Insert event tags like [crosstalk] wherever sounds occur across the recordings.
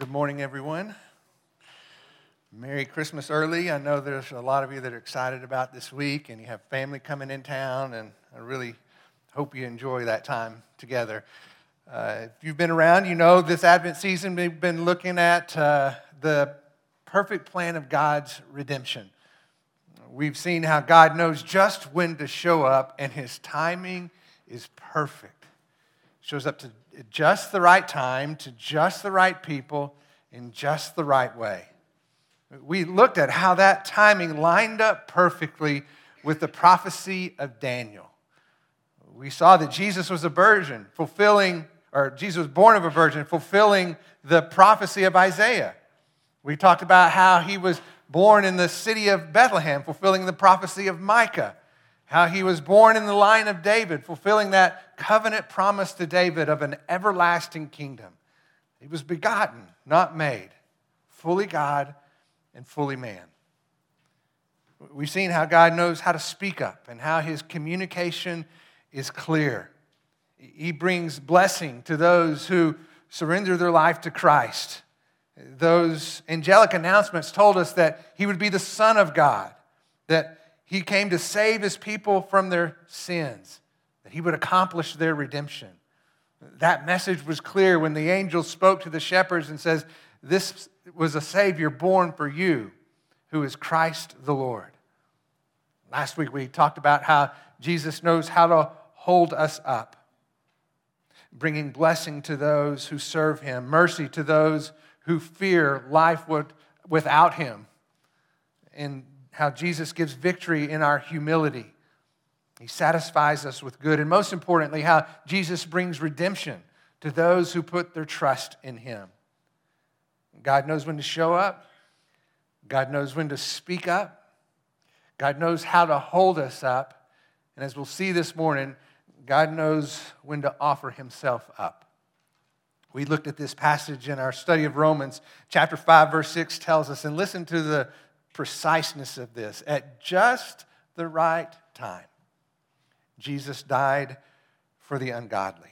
good morning, everyone. Merry Christmas early. I know there's a lot of you that are excited about this week, and you have family coming in town, and I really hope you enjoy that time together. Uh, if you've been around, you know this Advent season we've been looking at uh, the perfect plan of God's redemption. We've seen how God knows just when to show up, and his timing is perfect. Shows up to just the right time, to just the right people, in just the right way. We looked at how that timing lined up perfectly with the prophecy of Daniel. We saw that Jesus was a virgin, fulfilling, or Jesus was born of a virgin, fulfilling the prophecy of Isaiah. We talked about how he was born in the city of Bethlehem, fulfilling the prophecy of Micah. How he was born in the line of David, fulfilling that covenant promise to David of an everlasting kingdom. He was begotten, not made, fully God and fully man. We've seen how God knows how to speak up and how his communication is clear. He brings blessing to those who surrender their life to Christ. Those angelic announcements told us that he would be the Son of God, that he came to save his people from their sins, that he would accomplish their redemption. That message was clear when the angel spoke to the shepherds and says, This was a Savior born for you, who is Christ the Lord. Last week we talked about how Jesus knows how to hold us up, bringing blessing to those who serve him, mercy to those who fear life without him, and how Jesus gives victory in our humility. He satisfies us with good. And most importantly, how Jesus brings redemption to those who put their trust in him. God knows when to show up, God knows when to speak up, God knows how to hold us up. And as we'll see this morning, God knows when to offer himself up. We looked at this passage in our study of Romans. Chapter 5, verse 6 tells us, and listen to the preciseness of this. At just the right time, Jesus died for the ungodly.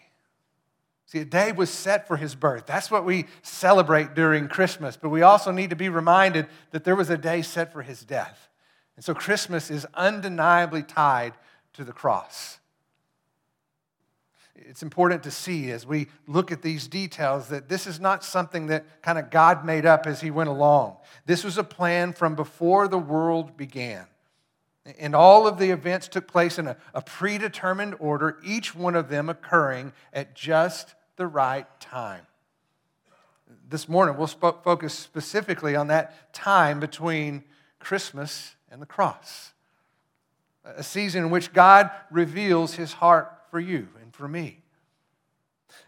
See, a day was set for his birth. That's what we celebrate during Christmas. But we also need to be reminded that there was a day set for his death. And so Christmas is undeniably tied to the cross it's important to see as we look at these details that this is not something that kind of God made up as he went along. This was a plan from before the world began. And all of the events took place in a, a predetermined order, each one of them occurring at just the right time. This morning, we'll sp- focus specifically on that time between Christmas and the cross, a season in which God reveals his heart for you for me.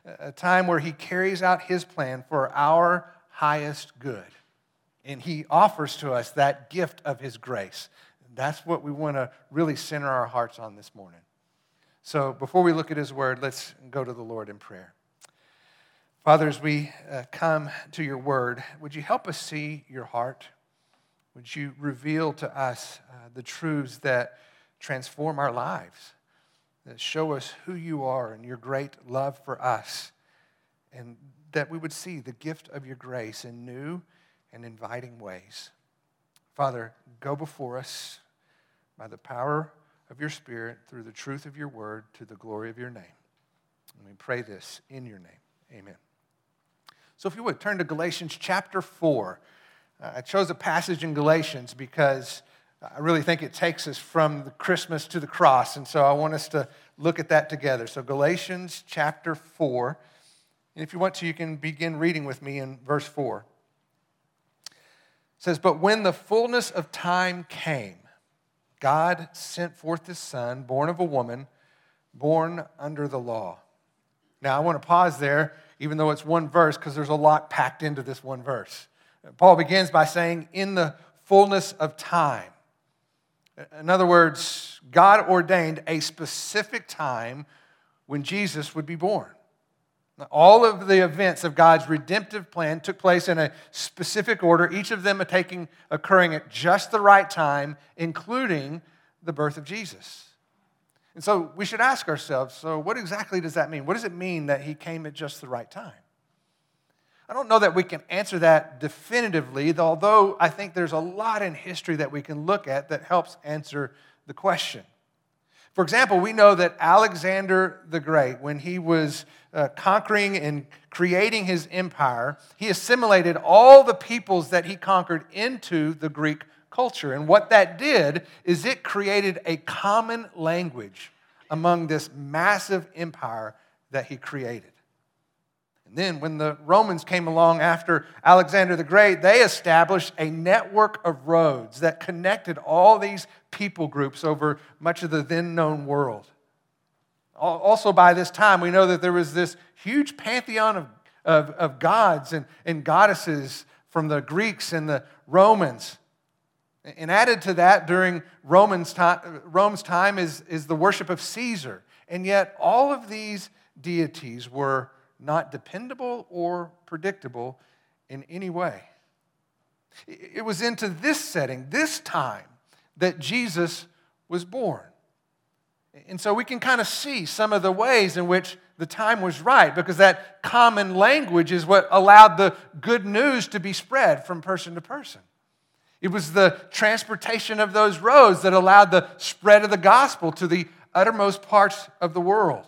A time where He carries out His plan for our highest good. And He offers to us that gift of His grace. That's what we want to really center our hearts on this morning. So before we look at His Word, let's go to the Lord in prayer. Father, as we uh, come to your Word, would you help us see your heart? Would you reveal to us uh, the truths that transform our lives? That show us who you are and your great love for us, and that we would see the gift of your grace in new and inviting ways. Father, go before us by the power of your Spirit through the truth of your word to the glory of your name. And we pray this in your name. Amen. So, if you would turn to Galatians chapter 4. Uh, I chose a passage in Galatians because I really think it takes us from the Christmas to the cross. And so I want us to look at that together. So, Galatians chapter 4. And if you want to, you can begin reading with me in verse 4. It says, But when the fullness of time came, God sent forth his son, born of a woman, born under the law. Now, I want to pause there, even though it's one verse, because there's a lot packed into this one verse. Paul begins by saying, In the fullness of time. In other words, God ordained a specific time when Jesus would be born. All of the events of God's redemptive plan took place in a specific order, each of them taking, occurring at just the right time, including the birth of Jesus. And so we should ask ourselves so, what exactly does that mean? What does it mean that he came at just the right time? I don't know that we can answer that definitively, although I think there's a lot in history that we can look at that helps answer the question. For example, we know that Alexander the Great, when he was uh, conquering and creating his empire, he assimilated all the peoples that he conquered into the Greek culture. And what that did is it created a common language among this massive empire that he created. And then, when the Romans came along after Alexander the Great, they established a network of roads that connected all these people groups over much of the then known world. Also, by this time, we know that there was this huge pantheon of, of, of gods and, and goddesses from the Greeks and the Romans. And added to that during Romans time, Rome's time is, is the worship of Caesar. And yet, all of these deities were not dependable or predictable in any way. It was into this setting, this time, that Jesus was born. And so we can kind of see some of the ways in which the time was right because that common language is what allowed the good news to be spread from person to person. It was the transportation of those roads that allowed the spread of the gospel to the uttermost parts of the world.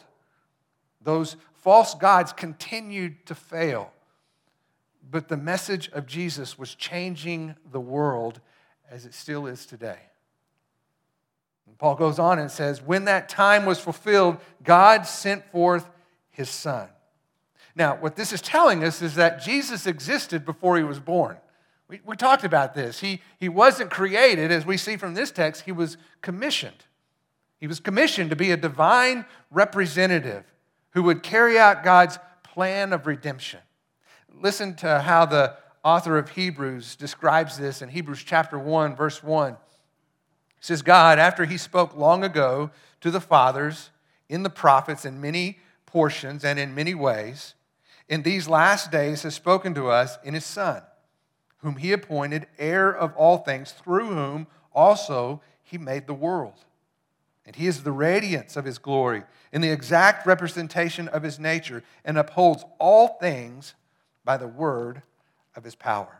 Those false gods continued to fail, but the message of Jesus was changing the world as it still is today. And Paul goes on and says, When that time was fulfilled, God sent forth his son. Now, what this is telling us is that Jesus existed before he was born. We, we talked about this. He, he wasn't created, as we see from this text, he was commissioned. He was commissioned to be a divine representative who would carry out God's plan of redemption. Listen to how the author of Hebrews describes this in Hebrews chapter 1, verse 1. It says, God, after he spoke long ago to the fathers in the prophets in many portions and in many ways, in these last days has spoken to us in his Son, whom he appointed heir of all things, through whom also he made the world. And he is the radiance of his glory and the exact representation of his nature and upholds all things by the word of his power.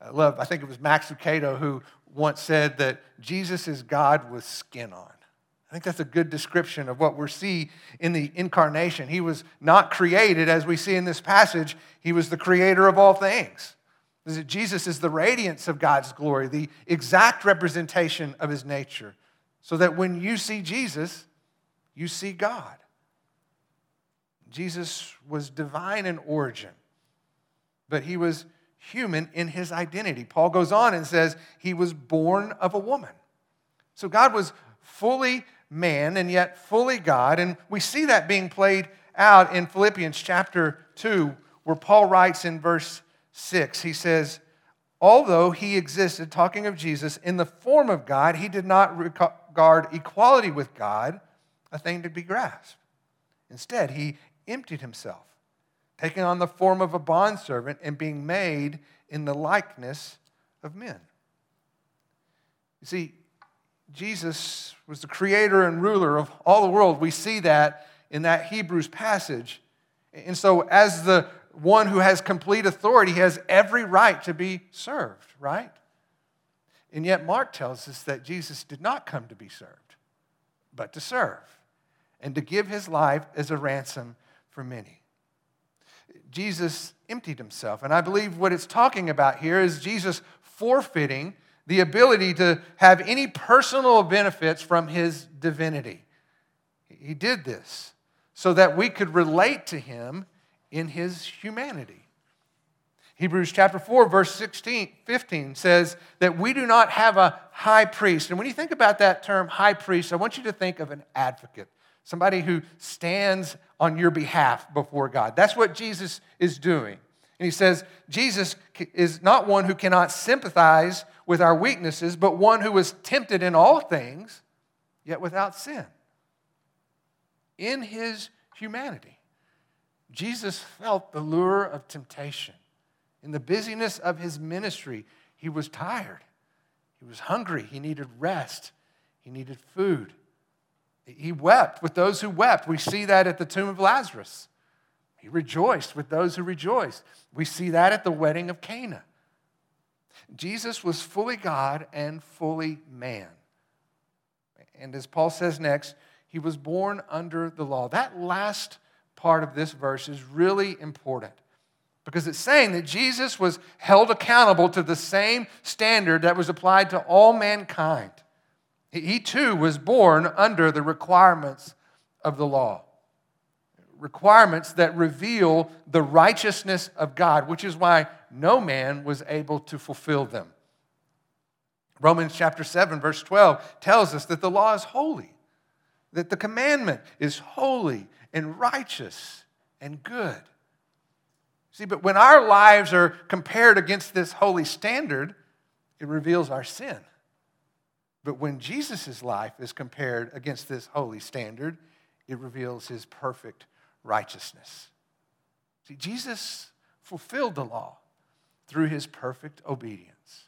I love, I think it was Max Lucado who once said that Jesus is God with skin on. I think that's a good description of what we see in the incarnation. He was not created, as we see in this passage, he was the creator of all things. Jesus is the radiance of God's glory, the exact representation of his nature so that when you see Jesus, you see God. Jesus was divine in origin, but he was human in his identity. Paul goes on and says he was born of a woman. So God was fully man and yet fully God. And we see that being played out in Philippians chapter 2, where Paul writes in verse 6, he says, Although he existed, talking of Jesus, in the form of God, he did not regard equality with God a thing to be grasped. Instead, he emptied himself, taking on the form of a bondservant and being made in the likeness of men. You see, Jesus was the creator and ruler of all the world. We see that in that Hebrews passage. And so, as the one who has complete authority, he has every right to be served, right? And yet, Mark tells us that Jesus did not come to be served, but to serve and to give his life as a ransom for many. Jesus emptied himself. And I believe what it's talking about here is Jesus forfeiting the ability to have any personal benefits from his divinity. He did this so that we could relate to him in his humanity. Hebrews chapter 4, verse 16, 15 says that we do not have a high priest. And when you think about that term high priest, I want you to think of an advocate, somebody who stands on your behalf before God. That's what Jesus is doing. And he says, Jesus is not one who cannot sympathize with our weaknesses, but one who was tempted in all things, yet without sin. In his humanity, Jesus felt the lure of temptation. In the busyness of his ministry, he was tired. He was hungry. He needed rest. He needed food. He wept with those who wept. We see that at the tomb of Lazarus. He rejoiced with those who rejoiced. We see that at the wedding of Cana. Jesus was fully God and fully man. And as Paul says next, he was born under the law. That last part of this verse is really important because it's saying that Jesus was held accountable to the same standard that was applied to all mankind. He too was born under the requirements of the law. Requirements that reveal the righteousness of God, which is why no man was able to fulfill them. Romans chapter 7, verse 12 tells us that the law is holy, that the commandment is holy and righteous and good. See, but when our lives are compared against this holy standard, it reveals our sin. But when Jesus' life is compared against this holy standard, it reveals his perfect righteousness. See, Jesus fulfilled the law through his perfect obedience.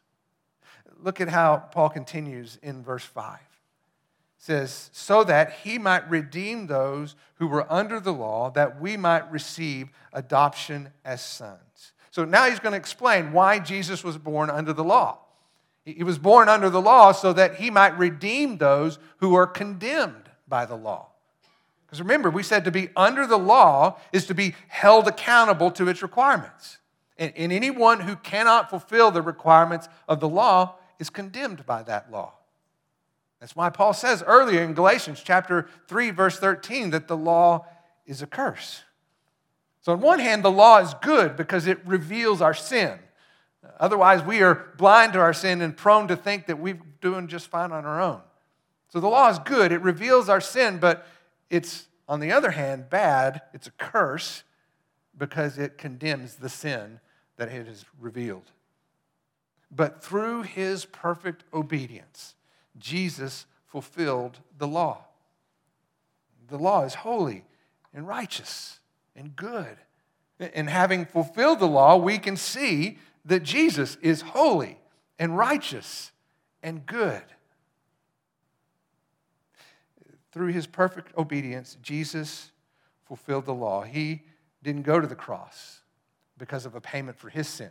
Look at how Paul continues in verse 5. Says, So that he might redeem those who were under the law, that we might receive adoption as sons. So now he's going to explain why Jesus was born under the law. He was born under the law so that he might redeem those who are condemned by the law. Because remember, we said to be under the law is to be held accountable to its requirements. And anyone who cannot fulfill the requirements of the law is condemned by that law. That's why Paul says earlier in Galatians chapter 3 verse 13 that the law is a curse. So on one hand the law is good because it reveals our sin. Otherwise we are blind to our sin and prone to think that we're doing just fine on our own. So the law is good, it reveals our sin, but it's on the other hand bad, it's a curse because it condemns the sin that it has revealed. But through his perfect obedience, Jesus fulfilled the law. The law is holy and righteous and good. And having fulfilled the law, we can see that Jesus is holy and righteous and good. Through his perfect obedience, Jesus fulfilled the law. He didn't go to the cross because of a payment for his sin.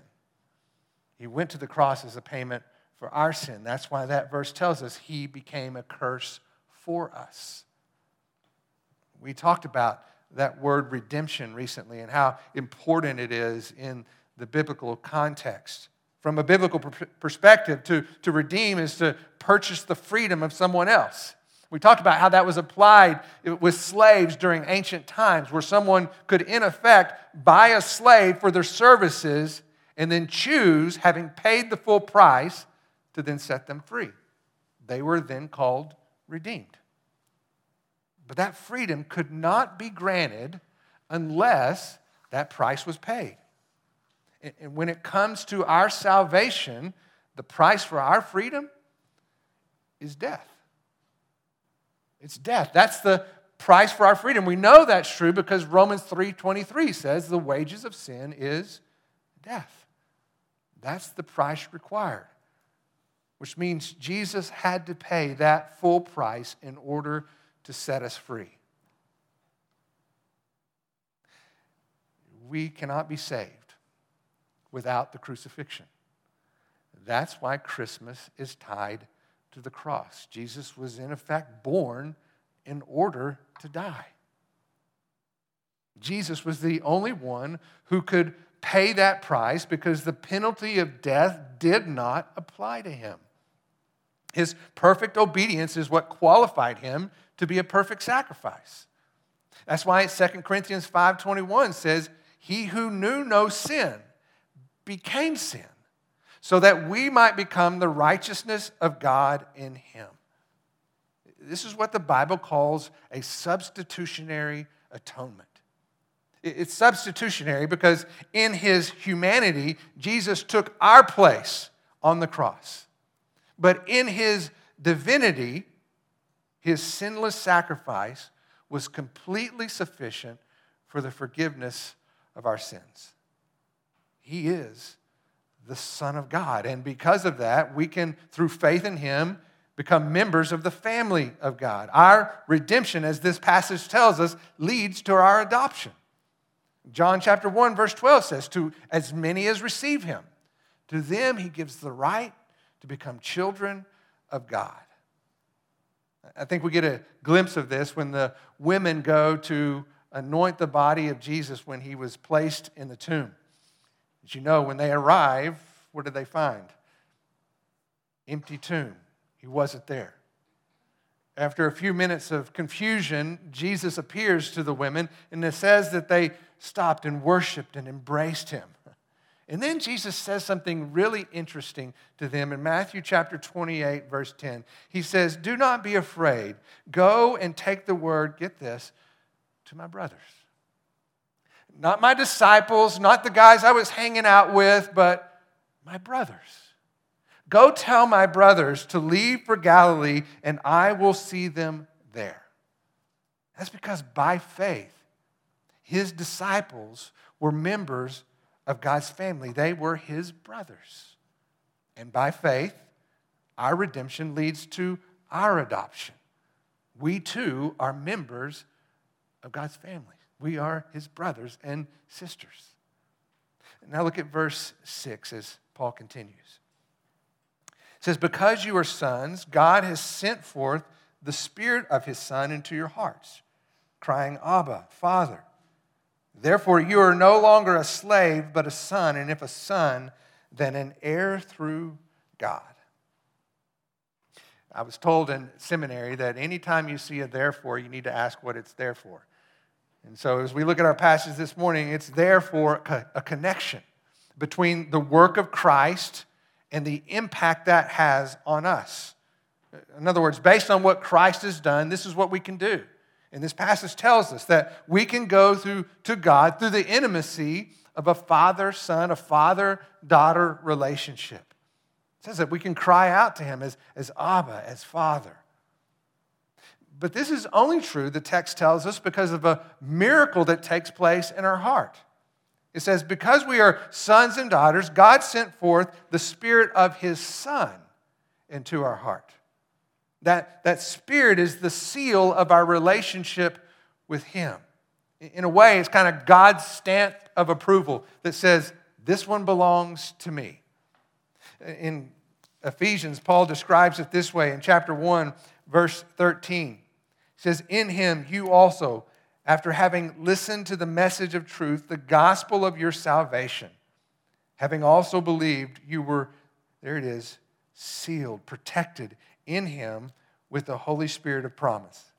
He went to the cross as a payment for our sin. That's why that verse tells us he became a curse for us. We talked about that word redemption recently and how important it is in the biblical context. From a biblical perspective, to, to redeem is to purchase the freedom of someone else. We talked about how that was applied with slaves during ancient times, where someone could, in effect, buy a slave for their services and then choose, having paid the full price, to then set them free. They were then called redeemed. But that freedom could not be granted unless that price was paid. And when it comes to our salvation, the price for our freedom is death. It's death. That's the price for our freedom. We know that's true because Romans 3:23 says the wages of sin is death. That's the price required. Which means Jesus had to pay that full price in order to set us free. We cannot be saved without the crucifixion. That's why Christmas is tied to the cross. Jesus was, in effect, born in order to die. Jesus was the only one who could pay that price because the penalty of death did not apply to him. His perfect obedience is what qualified him to be a perfect sacrifice. That's why 2 Corinthians 5:21 says, "He who knew no sin became sin so that we might become the righteousness of God in him. This is what the Bible calls a substitutionary atonement. It's substitutionary because in his humanity, Jesus took our place on the cross. But in his divinity, his sinless sacrifice was completely sufficient for the forgiveness of our sins. He is the Son of God. And because of that, we can, through faith in Him, become members of the family of God. Our redemption, as this passage tells us, leads to our adoption. John chapter 1, verse 12 says, To as many as receive him, to them he gives the right to become children of God. I think we get a glimpse of this when the women go to anoint the body of Jesus when he was placed in the tomb. As you know, when they arrive, what did they find? Empty tomb. He wasn't there. After a few minutes of confusion, Jesus appears to the women, and it says that they stopped and worshiped and embraced him. And then Jesus says something really interesting to them in Matthew chapter 28, verse 10. He says, Do not be afraid. Go and take the word, get this, to my brothers. Not my disciples, not the guys I was hanging out with, but my brothers. Go tell my brothers to leave for Galilee, and I will see them there. That's because by faith, his disciples were members of God's family, they were his brothers. And by faith, our redemption leads to our adoption. We too are members of God's family. We are his brothers and sisters. Now look at verse 6 as Paul continues. It says, Because you are sons, God has sent forth the Spirit of his Son into your hearts, crying, Abba, Father. Therefore, you are no longer a slave, but a son, and if a son, then an heir through God. I was told in seminary that anytime you see a therefore, you need to ask what it's there for. And so, as we look at our passage this morning, it's there for a connection between the work of Christ and the impact that has on us. In other words, based on what Christ has done, this is what we can do. And this passage tells us that we can go through to God through the intimacy of a father son, a father daughter relationship. It says that we can cry out to him as, as Abba, as Father. But this is only true, the text tells us, because of a miracle that takes place in our heart. It says, Because we are sons and daughters, God sent forth the Spirit of His Son into our heart. That, that spirit is the seal of our relationship with Him. In a way, it's kind of God's stamp of approval that says, This one belongs to me. In Ephesians, Paul describes it this way in chapter 1, verse 13. He says, In Him you also, after having listened to the message of truth, the gospel of your salvation, having also believed, you were, there it is, sealed, protected in him with the Holy Spirit of promise,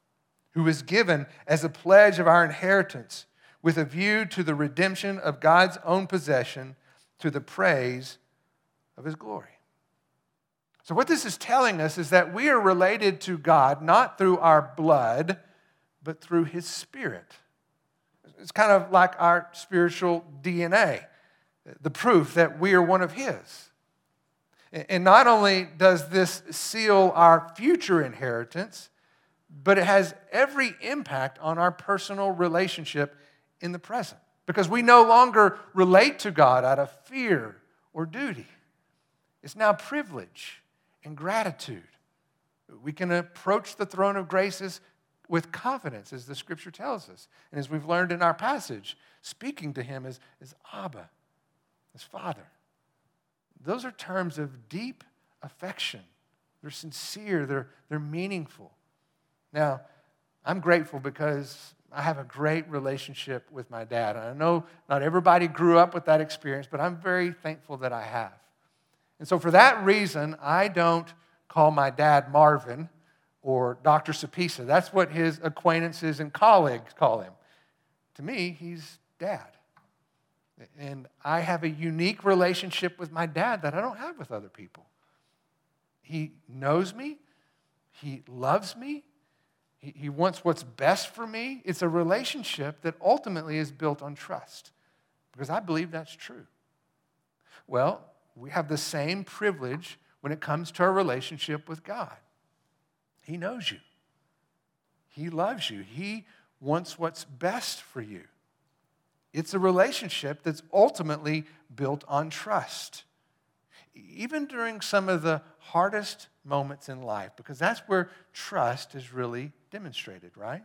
who is given as a pledge of our inheritance with a view to the redemption of God's own possession to the praise of his glory. So, what this is telling us is that we are related to God not through our blood, but through his spirit. It's kind of like our spiritual DNA, the proof that we are one of his. And not only does this seal our future inheritance, but it has every impact on our personal relationship in the present. Because we no longer relate to God out of fear or duty. It's now privilege and gratitude. We can approach the throne of graces with confidence, as the scripture tells us. And as we've learned in our passage, speaking to him as, as Abba, as Father. Those are terms of deep affection. They're sincere, they're, they're meaningful. Now, I'm grateful because I have a great relationship with my dad. And I know not everybody grew up with that experience, but I'm very thankful that I have. And so, for that reason, I don't call my dad Marvin or Dr. Sapisa. That's what his acquaintances and colleagues call him. To me, he's dad. And I have a unique relationship with my dad that I don't have with other people. He knows me, he loves me, he, he wants what's best for me. It's a relationship that ultimately is built on trust because I believe that's true. Well, we have the same privilege when it comes to our relationship with God. He knows you, He loves you, He wants what's best for you. It's a relationship that's ultimately built on trust. Even during some of the hardest moments in life, because that's where trust is really demonstrated, right?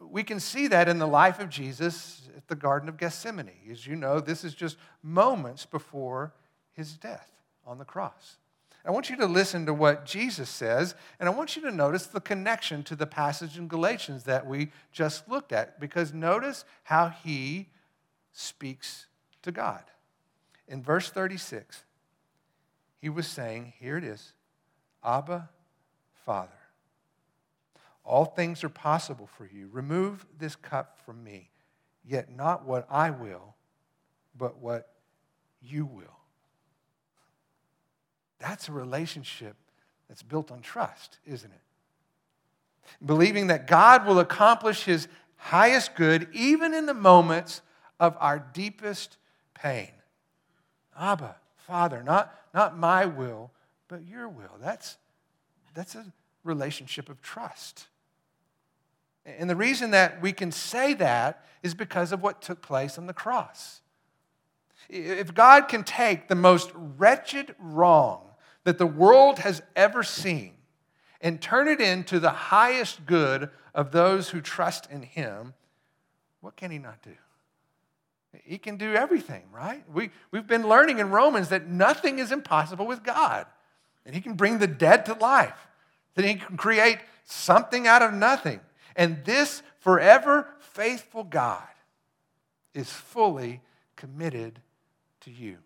We can see that in the life of Jesus at the Garden of Gethsemane. As you know, this is just moments before his death on the cross. I want you to listen to what Jesus says, and I want you to notice the connection to the passage in Galatians that we just looked at, because notice how he speaks to God. In verse 36, he was saying, Here it is Abba, Father. All things are possible for you. Remove this cup from me, yet not what I will, but what you will. That's a relationship that's built on trust, isn't it? Believing that God will accomplish his highest good even in the moments of our deepest pain. Abba, Father, not, not my will, but your will. That's, that's a relationship of trust. And the reason that we can say that is because of what took place on the cross. If God can take the most wretched wrong that the world has ever seen and turn it into the highest good of those who trust in Him, what can He not do? He can do everything, right? We, we've been learning in Romans that nothing is impossible with God. And He can bring the dead to life, that He can create something out of nothing. And this forever faithful God is fully committed to you.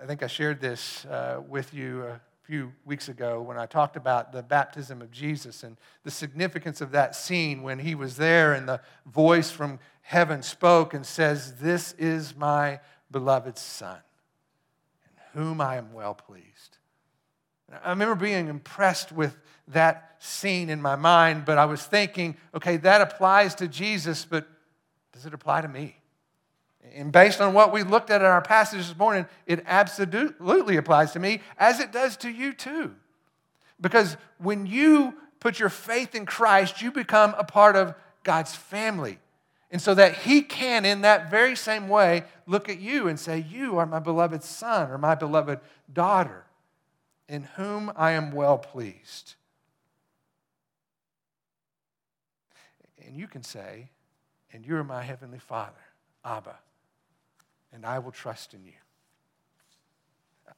I think I shared this uh, with you a few weeks ago when I talked about the baptism of Jesus and the significance of that scene when he was there and the voice from heaven spoke and says, This is my beloved Son, in whom I am well pleased. I remember being impressed with that scene in my mind, but I was thinking, okay, that applies to Jesus, but does it apply to me? And based on what we looked at in our passage this morning, it absolutely applies to me as it does to you too. Because when you put your faith in Christ, you become a part of God's family. And so that He can, in that very same way, look at you and say, You are my beloved son or my beloved daughter, in whom I am well pleased. And you can say, And you are my heavenly Father, Abba and I will trust in you.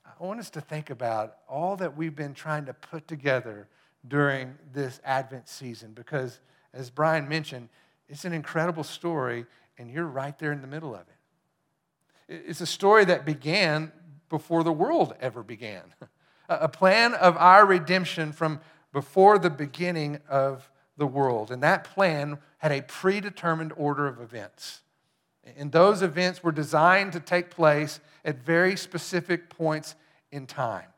I want us to think about all that we've been trying to put together during this Advent season because, as Brian mentioned, it's an incredible story, and you're right there in the middle of it. It's a story that began before the world ever began, [laughs] a plan of our redemption from before the beginning of the world. And that plan had a predetermined order of events. And those events were designed to take place at very specific points in time.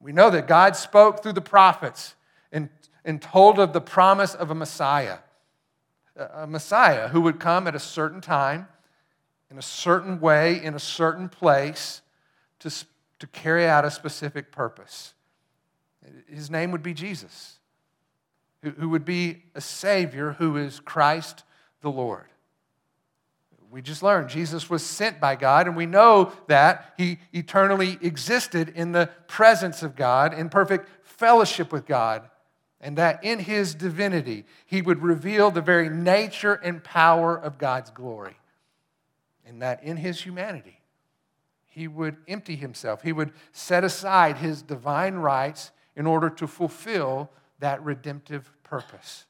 We know that God spoke through the prophets and, and told of the promise of a Messiah, a Messiah who would come at a certain time, in a certain way, in a certain place to, to carry out a specific purpose. His name would be Jesus, who, who would be a Savior who is Christ the Lord. We just learned Jesus was sent by God, and we know that he eternally existed in the presence of God, in perfect fellowship with God, and that in his divinity, he would reveal the very nature and power of God's glory, and that in his humanity, he would empty himself, he would set aside his divine rights in order to fulfill that redemptive purpose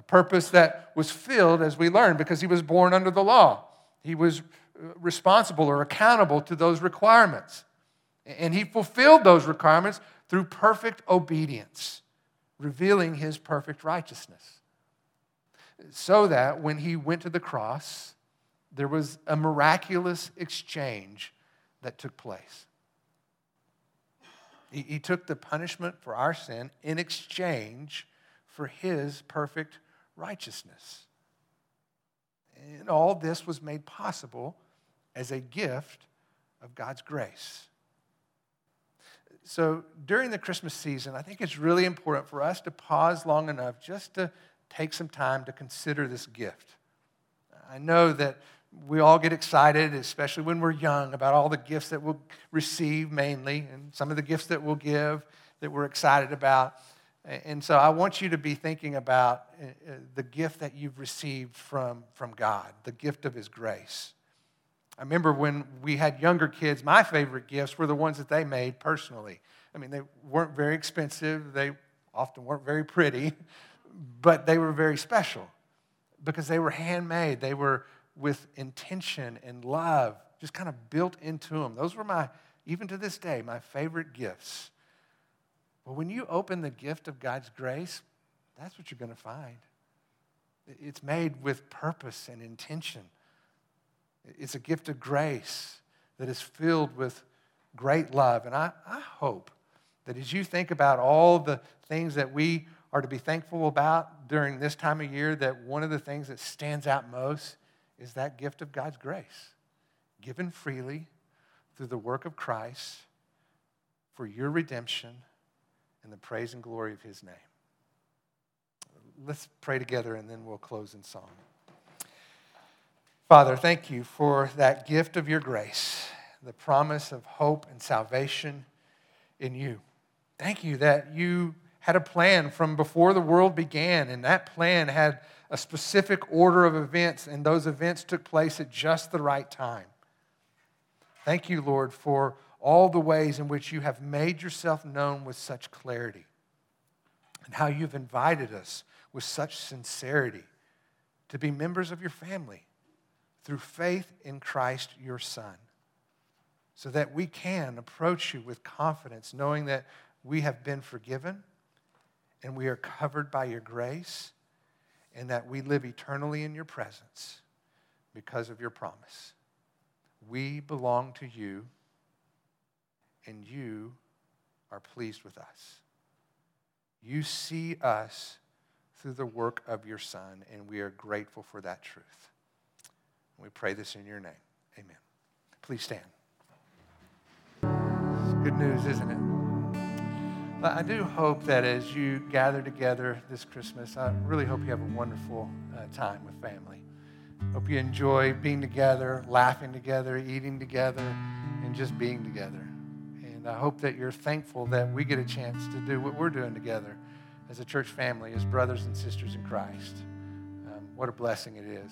a purpose that was filled, as we learned, because he was born under the law. He was uh, responsible or accountable to those requirements. And he fulfilled those requirements through perfect obedience, revealing his perfect righteousness. So that when he went to the cross, there was a miraculous exchange that took place. He, he took the punishment for our sin in exchange for his perfect righteousness. And all this was made possible as a gift of God's grace. So during the Christmas season, I think it's really important for us to pause long enough just to take some time to consider this gift. I know that we all get excited, especially when we're young, about all the gifts that we'll receive mainly, and some of the gifts that we'll give that we're excited about. And so I want you to be thinking about uh, uh, the gift that you've received from, from God, the gift of His grace. I remember when we had younger kids, my favorite gifts were the ones that they made personally. I mean, they weren't very expensive, they often weren't very pretty, [laughs] but they were very special because they were handmade. They were with intention and love, just kind of built into them. Those were my, even to this day, my favorite gifts. But when you open the gift of God's grace, that's what you're going to find. It's made with purpose and intention. It's a gift of grace that is filled with great love. And I, I hope that as you think about all the things that we are to be thankful about during this time of year, that one of the things that stands out most is that gift of God's grace, given freely through the work of Christ for your redemption and the praise and glory of his name. Let's pray together and then we'll close in song. Father, thank you for that gift of your grace, the promise of hope and salvation in you. Thank you that you had a plan from before the world began, and that plan had a specific order of events, and those events took place at just the right time. Thank you, Lord, for all the ways in which you have made yourself known with such clarity, and how you've invited us with such sincerity to be members of your family through faith in Christ, your Son, so that we can approach you with confidence, knowing that we have been forgiven and we are covered by your grace, and that we live eternally in your presence because of your promise. We belong to you, and you are pleased with us. You see us through the work of your Son, and we are grateful for that truth. We pray this in your name. Amen. Please stand. Good news, isn't it? I do hope that as you gather together this Christmas, I really hope you have a wonderful uh, time with family. Hope you enjoy being together, laughing together, eating together, and just being together. And I hope that you're thankful that we get a chance to do what we're doing together as a church family, as brothers and sisters in Christ. Um, what a blessing it is.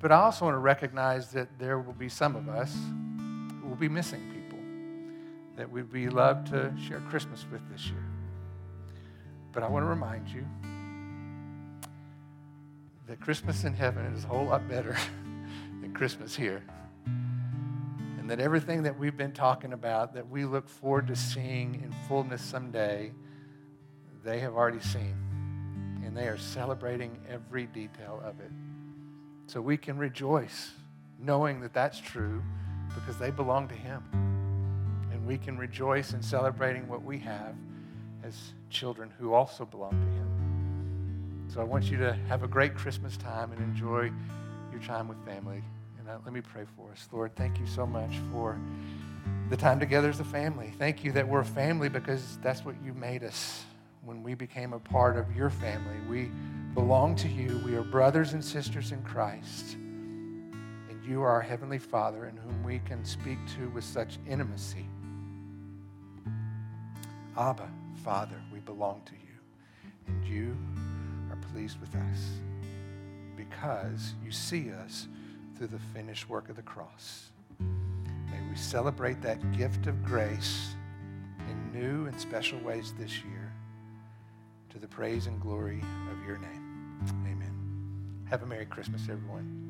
But I also want to recognize that there will be some of us who will be missing people that we'd be loved to share Christmas with this year. But I want to remind you that Christmas in heaven is a whole lot better [laughs] than Christmas here. And that everything that we've been talking about that we look forward to seeing in fullness someday, they have already seen. And they are celebrating every detail of it. So we can rejoice knowing that that's true because they belong to Him. And we can rejoice in celebrating what we have as children who also belong to Him. So I want you to have a great Christmas time and enjoy your time with family. Uh, let me pray for us. Lord, thank you so much for the time together as a family. Thank you that we're a family because that's what you made us when we became a part of your family. We belong to you. We are brothers and sisters in Christ. And you are our Heavenly Father in whom we can speak to with such intimacy. Abba, Father, we belong to you. And you are pleased with us because you see us through the finished work of the cross. May we celebrate that gift of grace in new and special ways this year to the praise and glory of your name. Amen. Have a Merry Christmas, everyone.